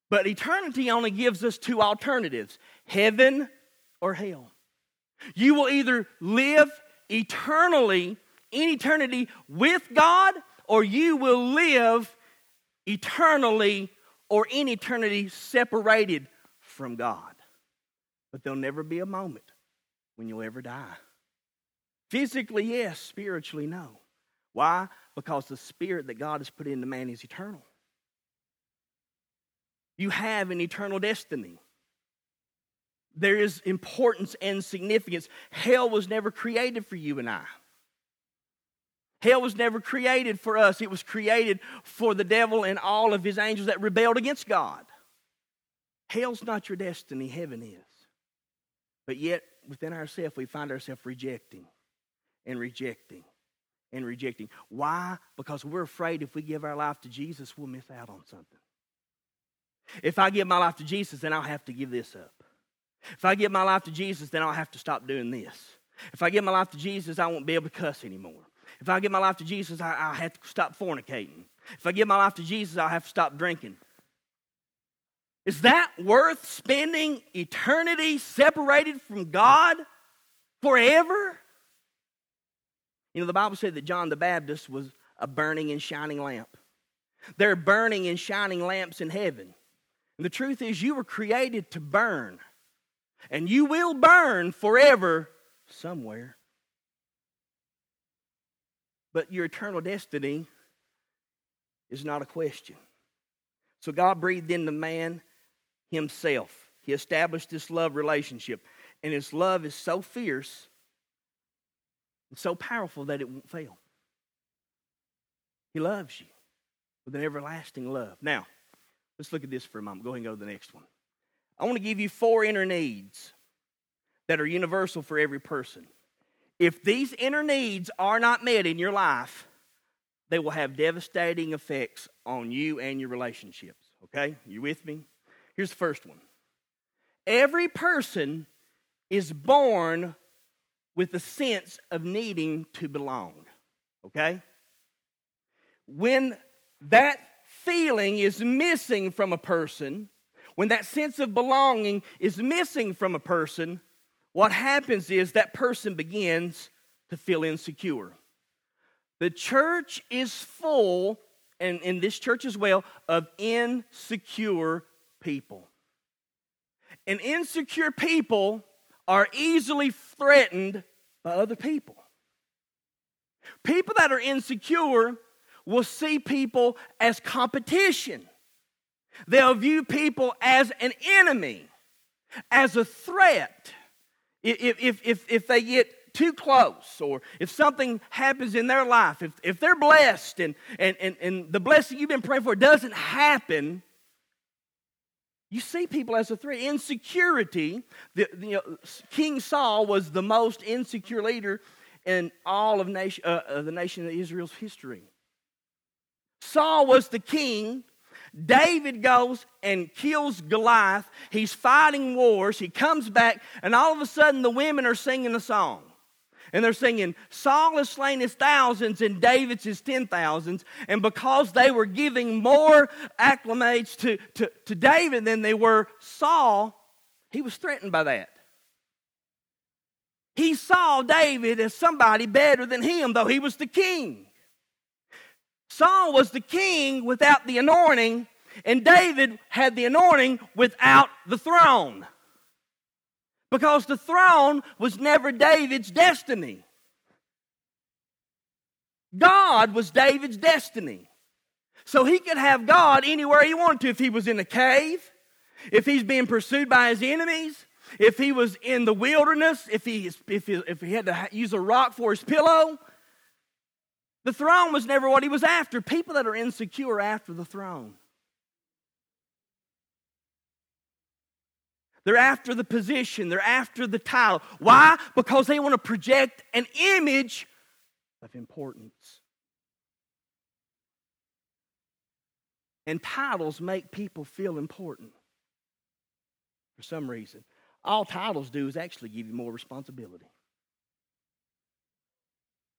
But eternity only gives us two alternatives heaven or hell. You will either live eternally, in eternity with God, or you will live eternally or in eternity separated from God. But there'll never be a moment when you'll ever die. Physically, yes. Spiritually, no. Why? Because the spirit that God has put into man is eternal. You have an eternal destiny. There is importance and significance. Hell was never created for you and I. Hell was never created for us, it was created for the devil and all of his angels that rebelled against God. Hell's not your destiny, heaven is. But yet, within ourselves, we find ourselves rejecting and rejecting and rejecting. Why? Because we're afraid if we give our life to Jesus, we'll miss out on something. If I give my life to Jesus, then I'll have to give this up. If I give my life to Jesus, then I'll have to stop doing this. If I give my life to Jesus, I won't be able to cuss anymore. If I give my life to Jesus, I, will have to stop fornicating. If I give my life to Jesus, I'll have to stop drinking. Is that worth spending eternity separated from God forever? You know, the Bible said that John the Baptist was a burning and shining lamp. There are burning and shining lamps in heaven. And the truth is, you were created to burn. And you will burn forever somewhere. But your eternal destiny is not a question. So God breathed into man himself. He established this love relationship. And his love is so fierce and so powerful that it won't fail. He loves you with an everlasting love. Now, let's look at this for a moment. Go ahead and go to the next one. I want to give you four inner needs that are universal for every person. If these inner needs are not met in your life, they will have devastating effects on you and your relationships. Okay? You with me? Here's the first one every person is born with a sense of needing to belong. Okay? When that feeling is missing from a person, when that sense of belonging is missing from a person, what happens is that person begins to feel insecure. The church is full, and in this church as well, of insecure people. And insecure people are easily threatened by other people. People that are insecure will see people as competition. They'll view people as an enemy, as a threat. If, if, if, if they get too close, or if something happens in their life, if, if they're blessed and, and, and, and the blessing you've been praying for doesn't happen, you see people as a threat. Insecurity, the, the, you know, King Saul was the most insecure leader in all of, nation, uh, the nation of Israel's history. Saul was the king. David goes and kills Goliath. He's fighting wars. He comes back, and all of a sudden, the women are singing a song. And they're singing, Saul has slain his thousands and David's his ten thousands. And because they were giving more acclamates to, to, to David than they were Saul, he was threatened by that. He saw David as somebody better than him, though he was the king. Saul was the king without the anointing, and David had the anointing without the throne. Because the throne was never David's destiny. God was David's destiny. So he could have God anywhere he wanted to. If he was in a cave, if he's being pursued by his enemies, if he was in the wilderness, if he, if he, if he had to use a rock for his pillow, the throne was never what he was after. People that are insecure after the throne. They're after the position, they're after the title. Why? Because they want to project an image of importance. And titles make people feel important for some reason. All titles do is actually give you more responsibility.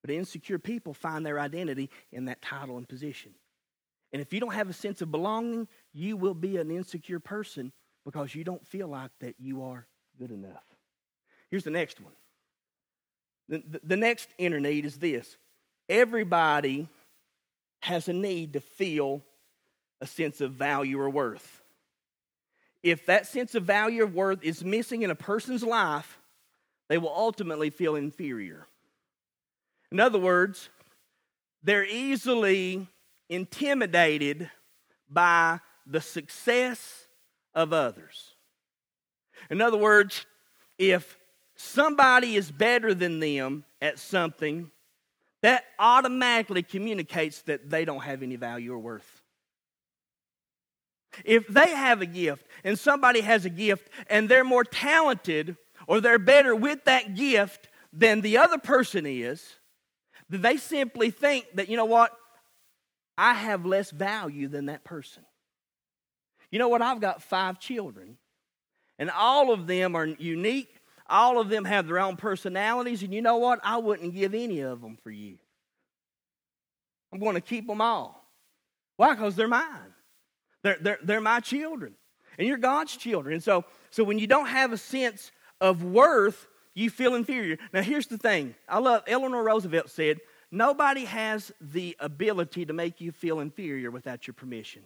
But insecure people find their identity in that title and position. And if you don't have a sense of belonging, you will be an insecure person because you don't feel like that you are good enough. Here's the next one. The, the, the next inner need is this everybody has a need to feel a sense of value or worth. If that sense of value or worth is missing in a person's life, they will ultimately feel inferior. In other words, they're easily intimidated by the success of others. In other words, if somebody is better than them at something, that automatically communicates that they don't have any value or worth. If they have a gift and somebody has a gift and they're more talented or they're better with that gift than the other person is, they simply think that, you know what, I have less value than that person. You know what? I've got five children, and all of them are unique. All of them have their own personalities, and you know what? I wouldn't give any of them for you. I'm going to keep them all. Why? Because they're mine. They're, they're, they're my children, and you're God's children. And so, so when you don't have a sense of worth, you feel inferior. Now, here's the thing I love, Eleanor Roosevelt said, Nobody has the ability to make you feel inferior without your permission.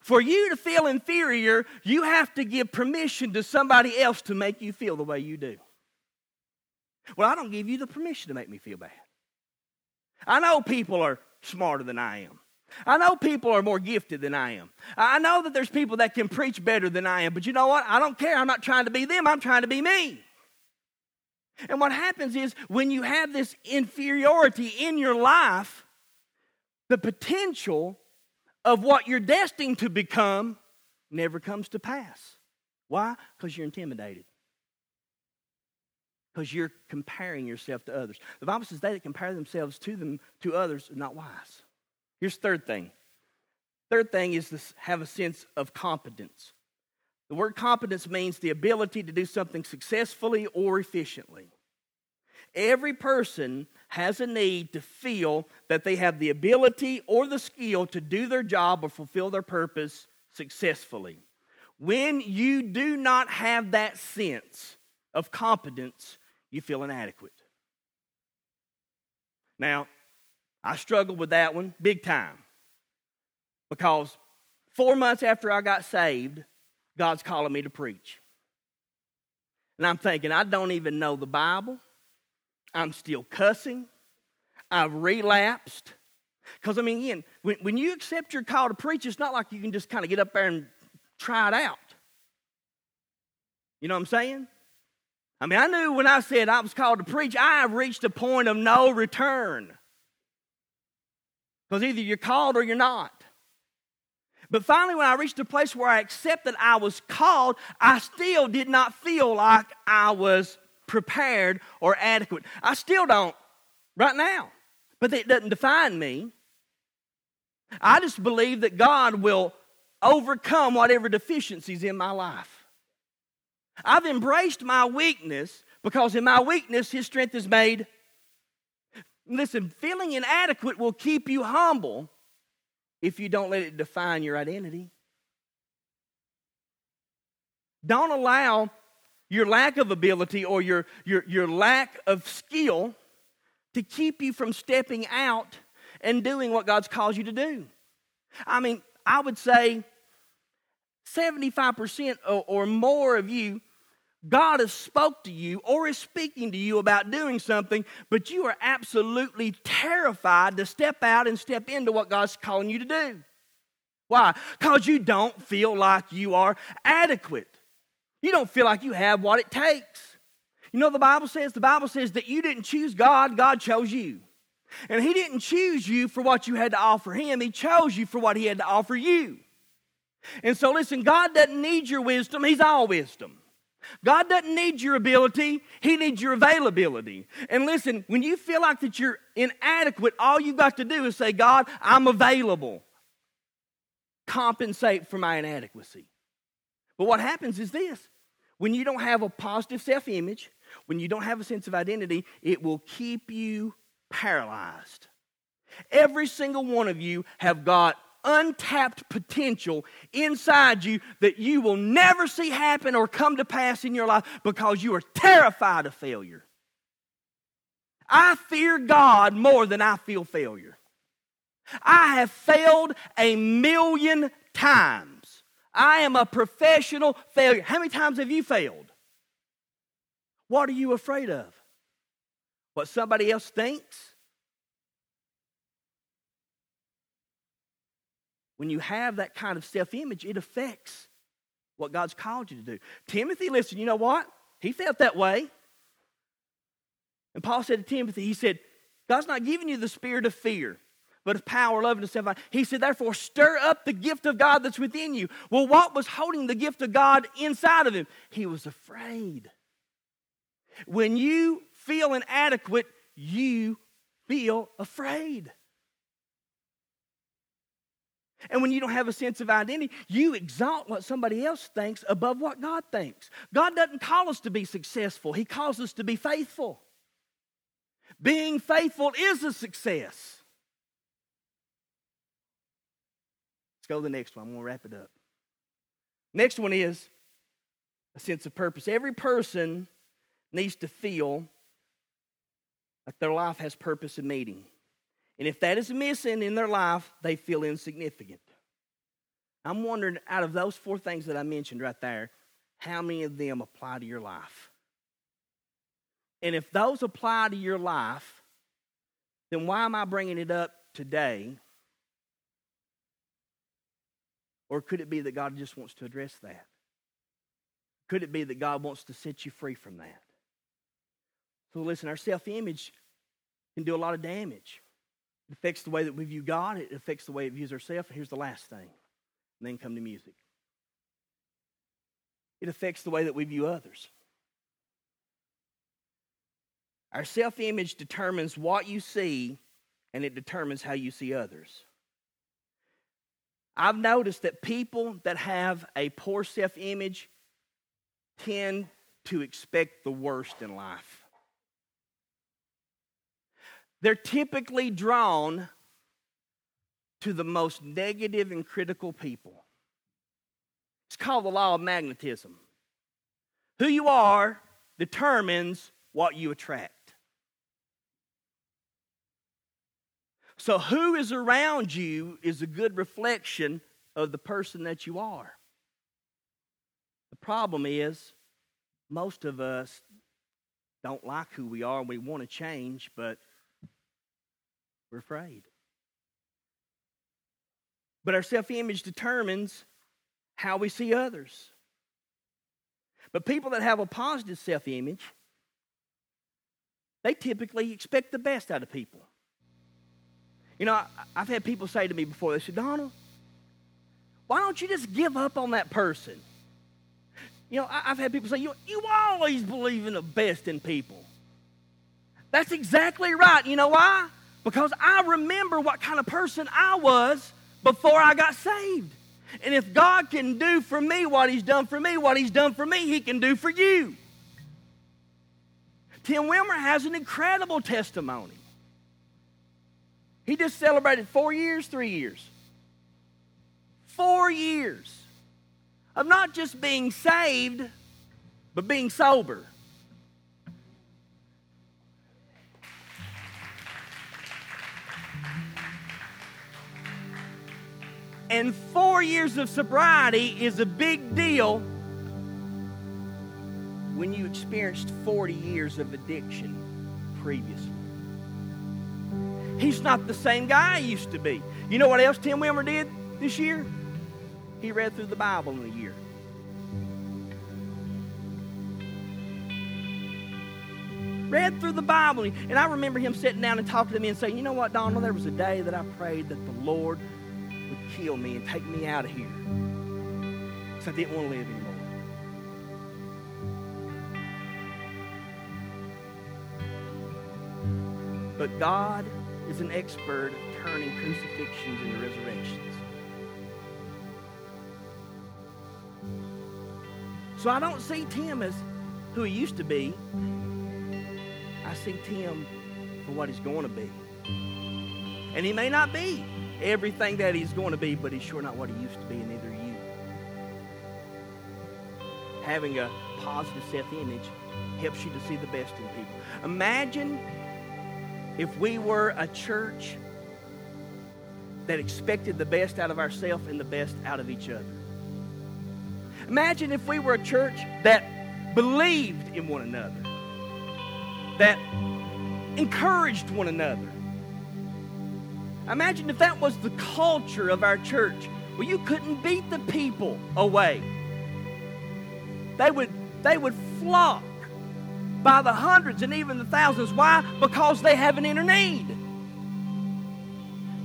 For you to feel inferior, you have to give permission to somebody else to make you feel the way you do. Well, I don't give you the permission to make me feel bad. I know people are smarter than I am. I know people are more gifted than I am. I know that there's people that can preach better than I am, but you know what? I don't care. I'm not trying to be them, I'm trying to be me. And what happens is when you have this inferiority in your life, the potential of what you're destined to become never comes to pass. Why? Because you're intimidated. Because you're comparing yourself to others. The Bible says they that compare themselves to them to others are not wise. Here's third thing. Third thing is to have a sense of competence. The word competence means the ability to do something successfully or efficiently. Every person has a need to feel that they have the ability or the skill to do their job or fulfill their purpose successfully. When you do not have that sense of competence, you feel inadequate. Now, I struggled with that one big time because four months after I got saved, God's calling me to preach. And I'm thinking, I don't even know the Bible. I'm still cussing. I've relapsed. Because, I mean, again, when, when you accept your call to preach, it's not like you can just kind of get up there and try it out. You know what I'm saying? I mean, I knew when I said I was called to preach, I reached a point of no return. Because either you're called or you're not. But finally, when I reached a place where I accepted I was called, I still did not feel like I was prepared or adequate. I still don't right now. But it doesn't define me. I just believe that God will overcome whatever deficiencies in my life. I've embraced my weakness because in my weakness, His strength is made. Listen, feeling inadequate will keep you humble if you don't let it define your identity. Don't allow your lack of ability or your, your, your lack of skill to keep you from stepping out and doing what God's called you to do. I mean, I would say 75% or, or more of you God has spoke to you or is speaking to you about doing something, but you are absolutely terrified to step out and step into what God's calling you to do. Why? Because you don't feel like you are adequate. You don't feel like you have what it takes. You know the Bible says? The Bible says that you didn't choose God, God chose you. And He didn't choose you for what you had to offer Him, He chose you for what He had to offer you. And so, listen, God doesn't need your wisdom, He's all wisdom. God doesn't need your ability, He needs your availability. And listen, when you feel like that you're inadequate, all you've got to do is say, God, I'm available. Compensate for my inadequacy. But what happens is this when you don't have a positive self image, when you don't have a sense of identity, it will keep you paralyzed. Every single one of you have got untapped potential inside you that you will never see happen or come to pass in your life because you are terrified of failure. I fear God more than I feel failure. I have failed a million times. I am a professional failure. How many times have you failed? What are you afraid of? What somebody else thinks? When you have that kind of self image, it affects what God's called you to do. Timothy, listen, you know what? He felt that way. And Paul said to Timothy, he said, God's not giving you the spirit of fear, but of power, love, and self. He said, therefore, stir up the gift of God that's within you. Well, what was holding the gift of God inside of him? He was afraid. When you feel inadequate, you feel afraid. And when you don't have a sense of identity, you exalt what somebody else thinks above what God thinks. God doesn't call us to be successful, He calls us to be faithful. Being faithful is a success. Let's go to the next one. I'm going to wrap it up. Next one is a sense of purpose. Every person needs to feel like their life has purpose and meaning. And if that is missing in their life, they feel insignificant. I'm wondering, out of those four things that I mentioned right there, how many of them apply to your life? And if those apply to your life, then why am I bringing it up today? Or could it be that God just wants to address that? Could it be that God wants to set you free from that? So, listen, our self image can do a lot of damage. It affects the way that we view God, it affects the way it views ourselves. And here's the last thing, and then come to music. It affects the way that we view others. Our self image determines what you see, and it determines how you see others. I've noticed that people that have a poor self image tend to expect the worst in life they're typically drawn to the most negative and critical people. It's called the law of magnetism. Who you are determines what you attract. So, who is around you is a good reflection of the person that you are. The problem is, most of us don't like who we are and we want to change, but we're afraid. But our self image determines how we see others. But people that have a positive self image, they typically expect the best out of people. You know, I, have had people say to me before, they said, Donald, why don't you just give up on that person? You know, I, have had people say, you, you always believe in the best in people. That's exactly right. You know why? Because I remember what kind of person I was before I got saved. And if God can do for me what He's done for me, what He's done for me, He can do for you. Tim Wilmer has an incredible testimony. He just celebrated four years, three years. Four years of not just being saved, but being sober. And four years of sobriety is a big deal when you experienced 40 years of addiction previously. He's not the same guy he used to be. You know what else Tim Wilmer did this year? He read through the Bible in a year. Read through the Bible. And I remember him sitting down and talking to me and saying, You know what, Donald? There was a day that I prayed that the Lord kill me and take me out of here. Because I didn't want to live anymore. But God is an expert of turning crucifixions into resurrections. So I don't see Tim as who he used to be. I see Tim for what he's going to be. And he may not be everything that he's going to be, but he's sure not what he used to be, and neither are you. Having a positive self image helps you to see the best in people. Imagine if we were a church that expected the best out of ourselves and the best out of each other. Imagine if we were a church that believed in one another, that encouraged one another. Imagine if that was the culture of our church. Well, you couldn't beat the people away. They would, they would flock by the hundreds and even the thousands. Why? Because they have an inner need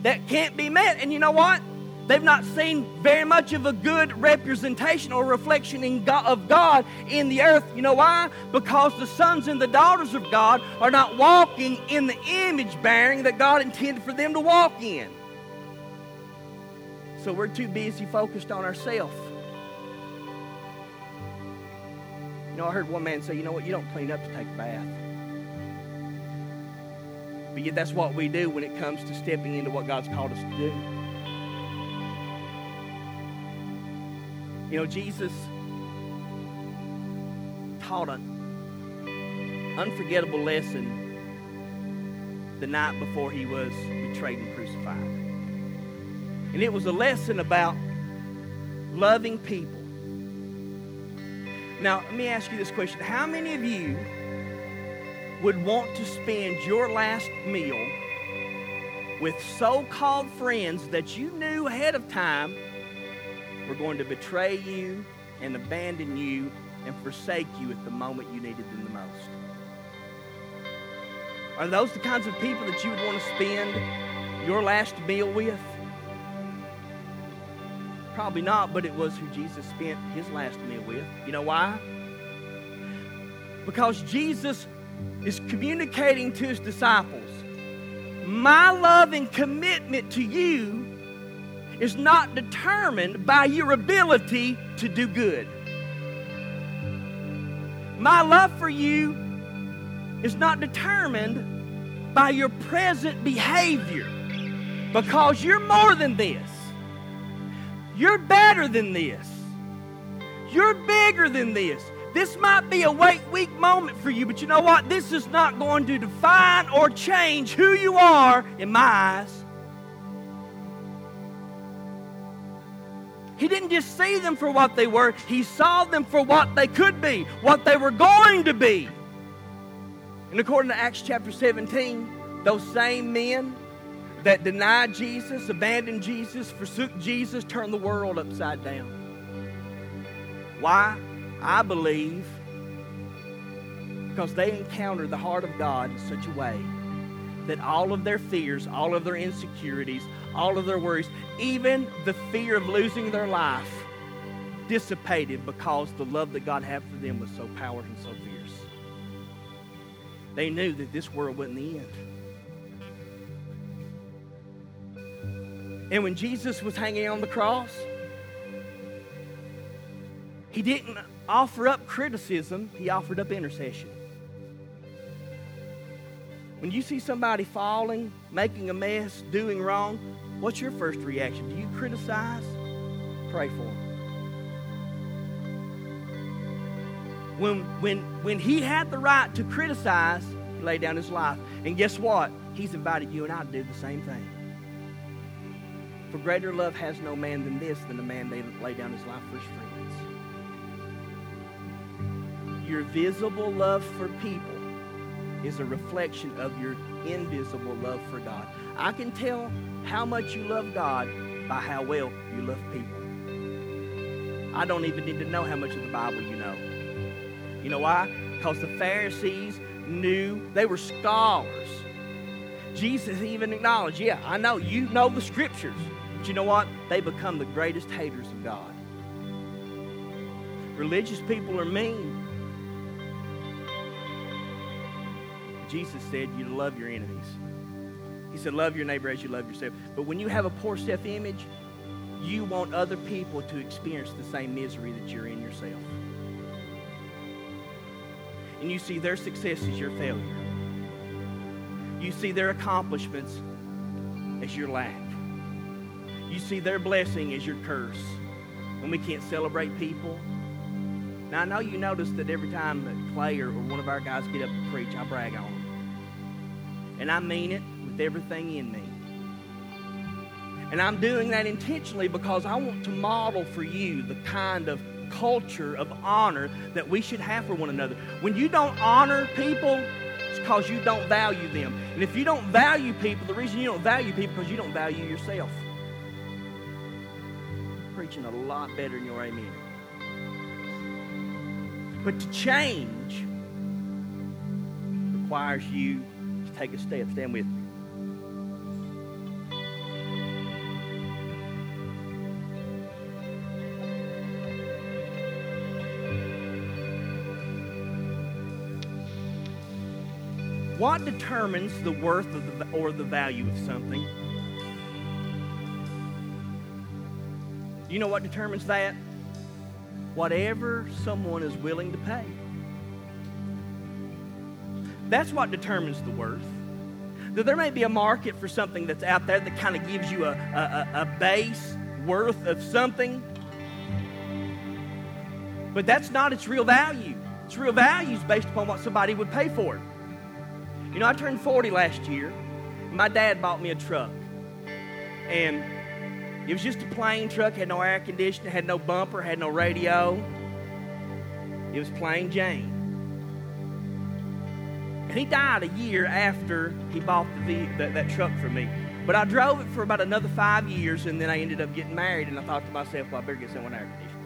that can't be met. And you know what? They've not seen very much of a good representation or reflection God, of God in the earth. You know why? Because the sons and the daughters of God are not walking in the image bearing that God intended for them to walk in. So we're too busy focused on ourselves You know, I heard one man say, you know what, you don't clean up to take a bath. But yet that's what we do when it comes to stepping into what God's called us to do. You know, Jesus taught an unforgettable lesson the night before he was betrayed and crucified. And it was a lesson about loving people now, let me ask you this question How many of you would want to spend your last meal with so called friends that you knew ahead of time were going to betray you and abandon you and forsake you at the moment you needed them the most? Are those the kinds of people that you would want to spend your last meal with? Probably not, but it was who Jesus spent his last meal with. You know why? Because Jesus is communicating to his disciples my love and commitment to you is not determined by your ability to do good. My love for you is not determined by your present behavior because you're more than this. You're better than this. You're bigger than this. This might be a wait week moment for you, but you know what? This is not going to define or change who you are in my eyes. He didn't just see them for what they were, he saw them for what they could be, what they were going to be. And according to Acts chapter 17, those same men that denied Jesus, abandoned Jesus, forsook Jesus, turned the world upside down. Why? I believe because they encountered the heart of God in such a way that all of their fears, all of their insecurities, all of their worries, even the fear of losing their life, dissipated because the love that God had for them was so powerful and so fierce. They knew that this world wasn't the end. And when Jesus was hanging on the cross, he didn't offer up criticism, he offered up intercession. When you see somebody falling, making a mess, doing wrong, what's your first reaction? Do you criticize? Pray for him. When, when, when he had the right to criticize, he laid down his life. And guess what? He's invited you and I to do the same thing. For greater love has no man than this, than a man that lay down his life for his friends. Your visible love for people is a reflection of your invisible love for God. I can tell how much you love God by how well you love people. I don't even need to know how much of the Bible you know. You know why? Because the Pharisees knew they were scholars. Jesus even acknowledged, yeah, I know you know the scriptures. But you know what? They become the greatest haters of God. Religious people are mean. Jesus said you love your enemies. He said, Love your neighbor as you love yourself. But when you have a poor self image, you want other people to experience the same misery that you're in yourself. And you see their success as your failure, you see their accomplishments as your lack, you see their blessing as your curse. And we can't celebrate people. Now, I know you notice that every time that Clay or one of our guys get up to preach, I brag on them. And I mean it with everything in me. And I'm doing that intentionally because I want to model for you the kind of culture of honor that we should have for one another. When you don't honor people, it's because you don't value them. And if you don't value people, the reason you don't value people is because you don't value yourself. Preaching a lot better than your amen. But to change requires you to take a step. Stand with me. What determines the worth the, or the value of something? You know what determines that? Whatever someone is willing to pay. That's what determines the worth. That there may be a market for something that's out there that kind of gives you a, a, a base worth of something, but that's not its real value. Its real value is based upon what somebody would pay for it. You know, I turned 40 last year. My dad bought me a truck. And it was just a plain truck, had no air conditioning, had no bumper, had no radio. It was plain Jane. And he died a year after he bought the, that, that truck for me. But I drove it for about another five years, and then I ended up getting married, and I thought to myself, well, I better get someone air conditioning.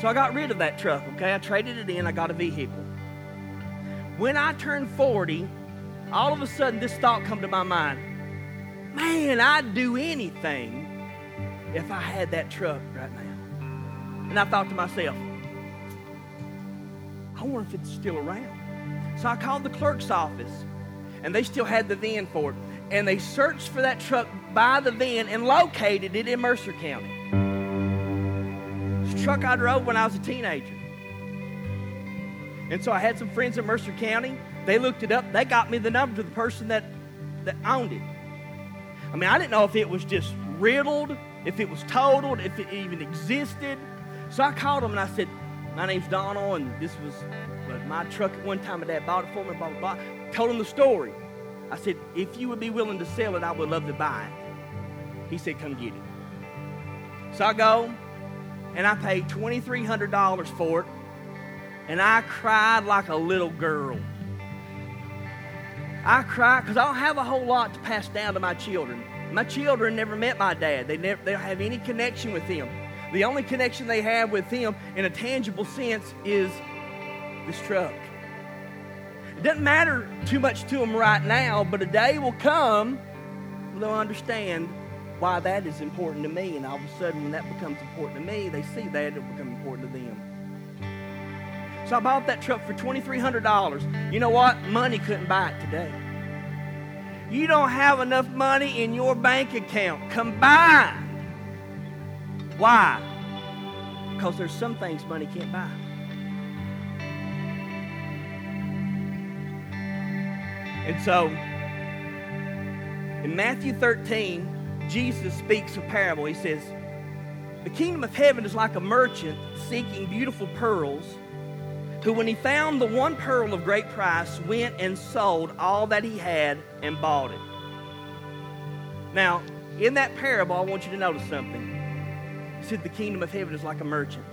So I got rid of that truck, okay? I traded it in, I got a vehicle. When I turned 40, all of a sudden this thought come to my mind. Man, I'd do anything if I had that truck right now. And I thought to myself, I wonder if it's still around. So I called the clerk's office, and they still had the VIN for it. And they searched for that truck by the VIN and located it in Mercer County. It's a truck I drove when I was a teenager. And so I had some friends in Mercer County. They looked it up. They got me the number to the person that, that owned it. I mean, I didn't know if it was just riddled, if it was totaled, if it even existed. So I called them and I said, my name's Donald, and this was my truck at one time. My dad bought it for me, blah, blah, blah. Told him the story. I said, if you would be willing to sell it, I would love to buy it. He said, come get it. So I go, and I paid $2,300 for it, and I cried like a little girl. I cried because I don't have a whole lot to pass down to my children. My children never met my dad. They never they don't have any connection with him. The only connection they have with Him in a tangible sense is this truck. It doesn't matter too much to them right now, but a day will come when they'll understand why that is important to me. And all of a sudden, when that becomes important to me, they see that it'll become important to them. So I bought that truck for $2,300. You know what? Money couldn't buy it today. You don't have enough money in your bank account combined. Why? Because there's some things money can't buy. And so, in Matthew 13, Jesus speaks a parable. He says, The kingdom of heaven is like a merchant seeking beautiful pearls, who, when he found the one pearl of great price, went and sold all that he had and bought it. Now, in that parable, I want you to notice something. He said, The kingdom of heaven is like a merchant.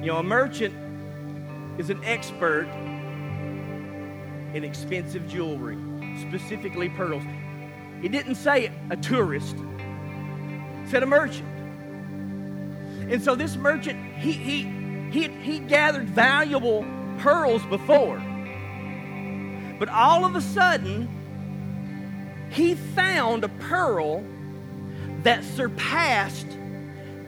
You know, a merchant is an expert in expensive jewelry, specifically pearls. It didn't say a tourist, said a merchant. And so this merchant, he, he, he, he gathered valuable pearls before. But all of a sudden, he found a pearl that surpassed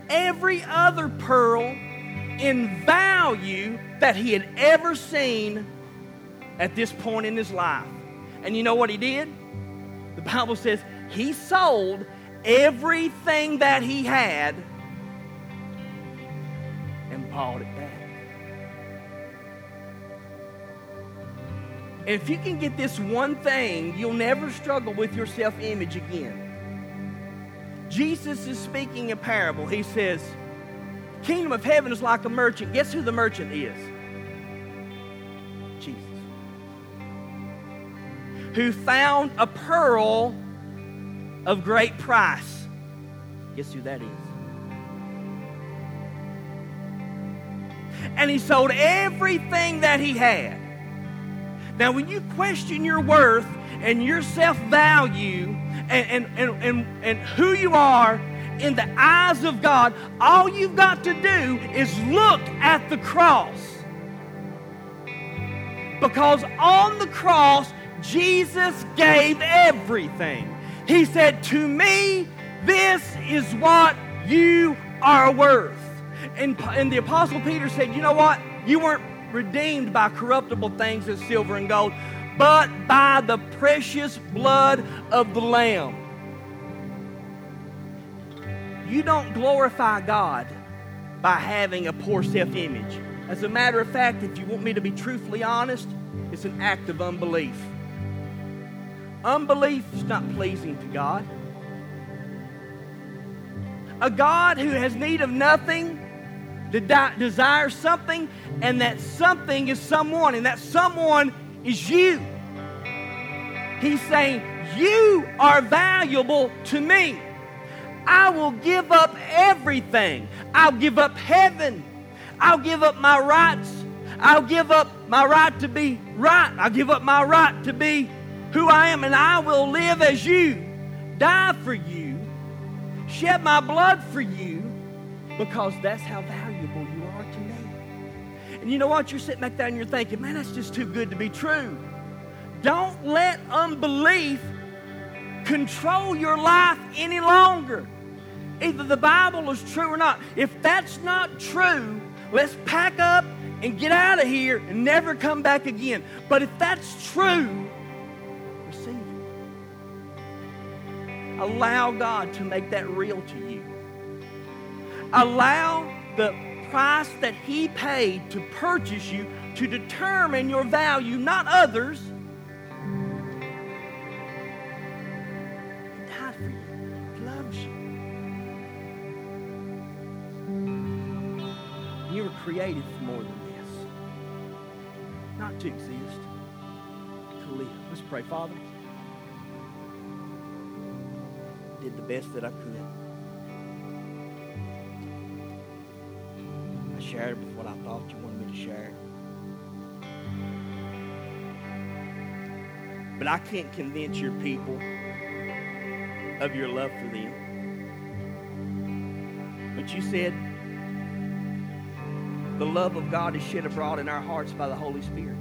every other pearl in value that he had ever seen at this point in his life. And you know what he did? The Bible says he sold everything that he had it back. And if you can get this one thing, you'll never struggle with your self image again. Jesus is speaking a parable. He says, Kingdom of heaven is like a merchant. Guess who the merchant is? Jesus who found a pearl of great price. Guess who that is? And he sold everything that he had. Now, when you question your worth and your self value and, and, and, and, and who you are in the eyes of God, all you've got to do is look at the cross. Because on the cross, Jesus gave everything. He said, To me, this is what you are worth. And, and the Apostle Peter said, You know what? You weren't redeemed by corruptible things as silver and gold, but by the precious blood of the Lamb. You don't glorify God by having a poor self image. As a matter of fact, if you want me to be truthfully honest, it's an act of unbelief. Unbelief is not pleasing to God. A God who has need of nothing desires something, and that something is someone, and that someone is you. He's saying, You are valuable to me. I will give up everything. I'll give up heaven. I'll give up my rights. I'll give up my right to be right. I'll give up my right to be who I am, and I will live as you, die for you, shed my blood for you, because that's how valuable you are to me. And you know what? You're sitting back there and you're thinking, man, that's just too good to be true. Don't let unbelief control your life any longer. Either the Bible is true or not. If that's not true, let's pack up and get out of here and never come back again. But if that's true, receive it. Allow God to make that real to you. Allow the price that He paid to purchase you to determine your value, not others. He died for you. He loves you. You were created for more than this. Not to exist, to live. Let's pray, Father did the best that I could. Shared with what I thought you wanted me to share. But I can't convince your people of your love for them. But you said the love of God is shed abroad in our hearts by the Holy Spirit.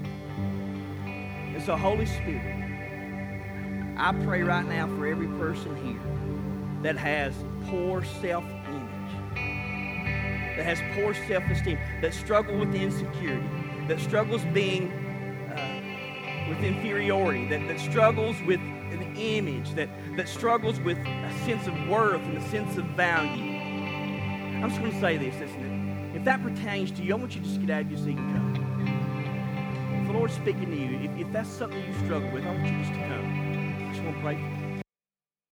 And so, Holy Spirit, I pray right now for every person here that has poor self that has poor self esteem, that struggle with insecurity, that struggles being uh, with inferiority, that, that struggles with an image, that, that struggles with a sense of worth and a sense of value. I'm just going to say this, listen, if that pertains to you, I want you to just get out of your seat and come. If the Lord's speaking to you, if, if that's something you struggle with, I want you just to come. I just want to pray for you.